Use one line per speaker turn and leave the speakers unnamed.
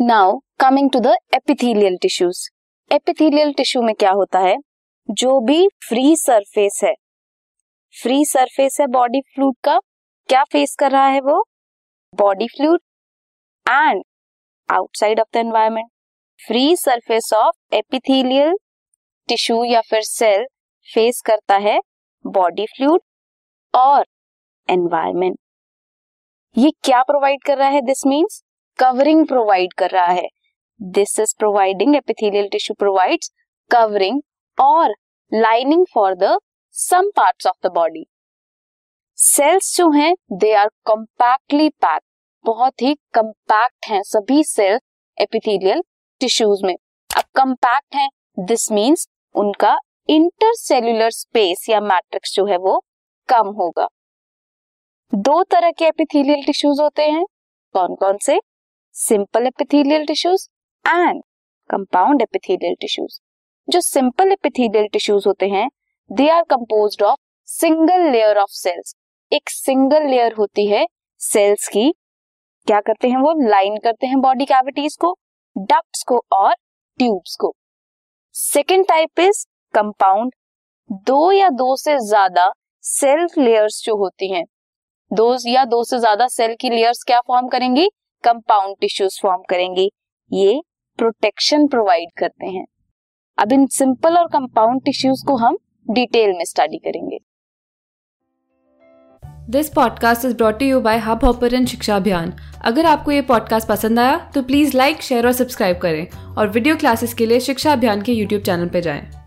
Now coming to the epithelial tissues epithelial tissue में क्या होता है? जो भी फ्री सरफेस है। फ्री सरफेस है बॉडी फ्लूड का। क्या फेस कर रहा है वो? Body fluid and outside of the environment free surface of epithelial tissue या फिर सेल फेस करता है बॉडी फ्लूड और एनवायरमेंट ये क्या प्रोवाइड कर रहा है? दिस मीन्स कवरिंग प्रोवाइड कर रहा है। This is providing epithelial tissue provides covering और lining for the some parts of the body cells जो हैं दे आर कम्पैक्टली पैक बहुत ही कंपैक्ट हैं सभी सेल एपिथेलियल टिश्यूज में। अब कंपैक्ट हैं दिस मीन्स उनका इंटरसेल्यूलर स्पेस या मैट्रिक्स जो है वो कम होगा। दो तरह के एपिथेलियल टिश्यूज होते हैं। कौन कौन से? Simple epithelial tissues and compound epithelial tissues जो सिंपल एपिथेलियल टिश्यूज होते हैं they are compose of single layer of cells एक सिंगल लेयर होती है सेल्स की। क्या करते हैं वो? लाइन करते हैं बॉडी कैविटीज को डक्ट्स को और ट्यूब्स को। सेकेंड टाइप इज़ कंपाउंड दो या दो से ज़्यादा सेल्फ लेयर्स जो होती हैं, दो या दो से ज़्यादा सेल की लेयर्स क्या फॉर्म करेंगी? कंपाउंड टिश्यूज फॉर्म करेंगी। ये प्रोटेक्शन प्रोवाइड करते हैं। अब इन सिंपल और कंपाउंड टिश्यूज को हम डिटेल में स्टडी करेंगे।
This podcast is brought you by Hubhopper Shiksha Abhiyan अगर आपको ये पॉडकास्ट पसंद आया तो प्लीज़ लाइक शेयर और सब्सक्राइब करें। और वीडियो क्लासेस के लिए शिक्षा अभियान के यूट्यूब चैनल पर जाएँ।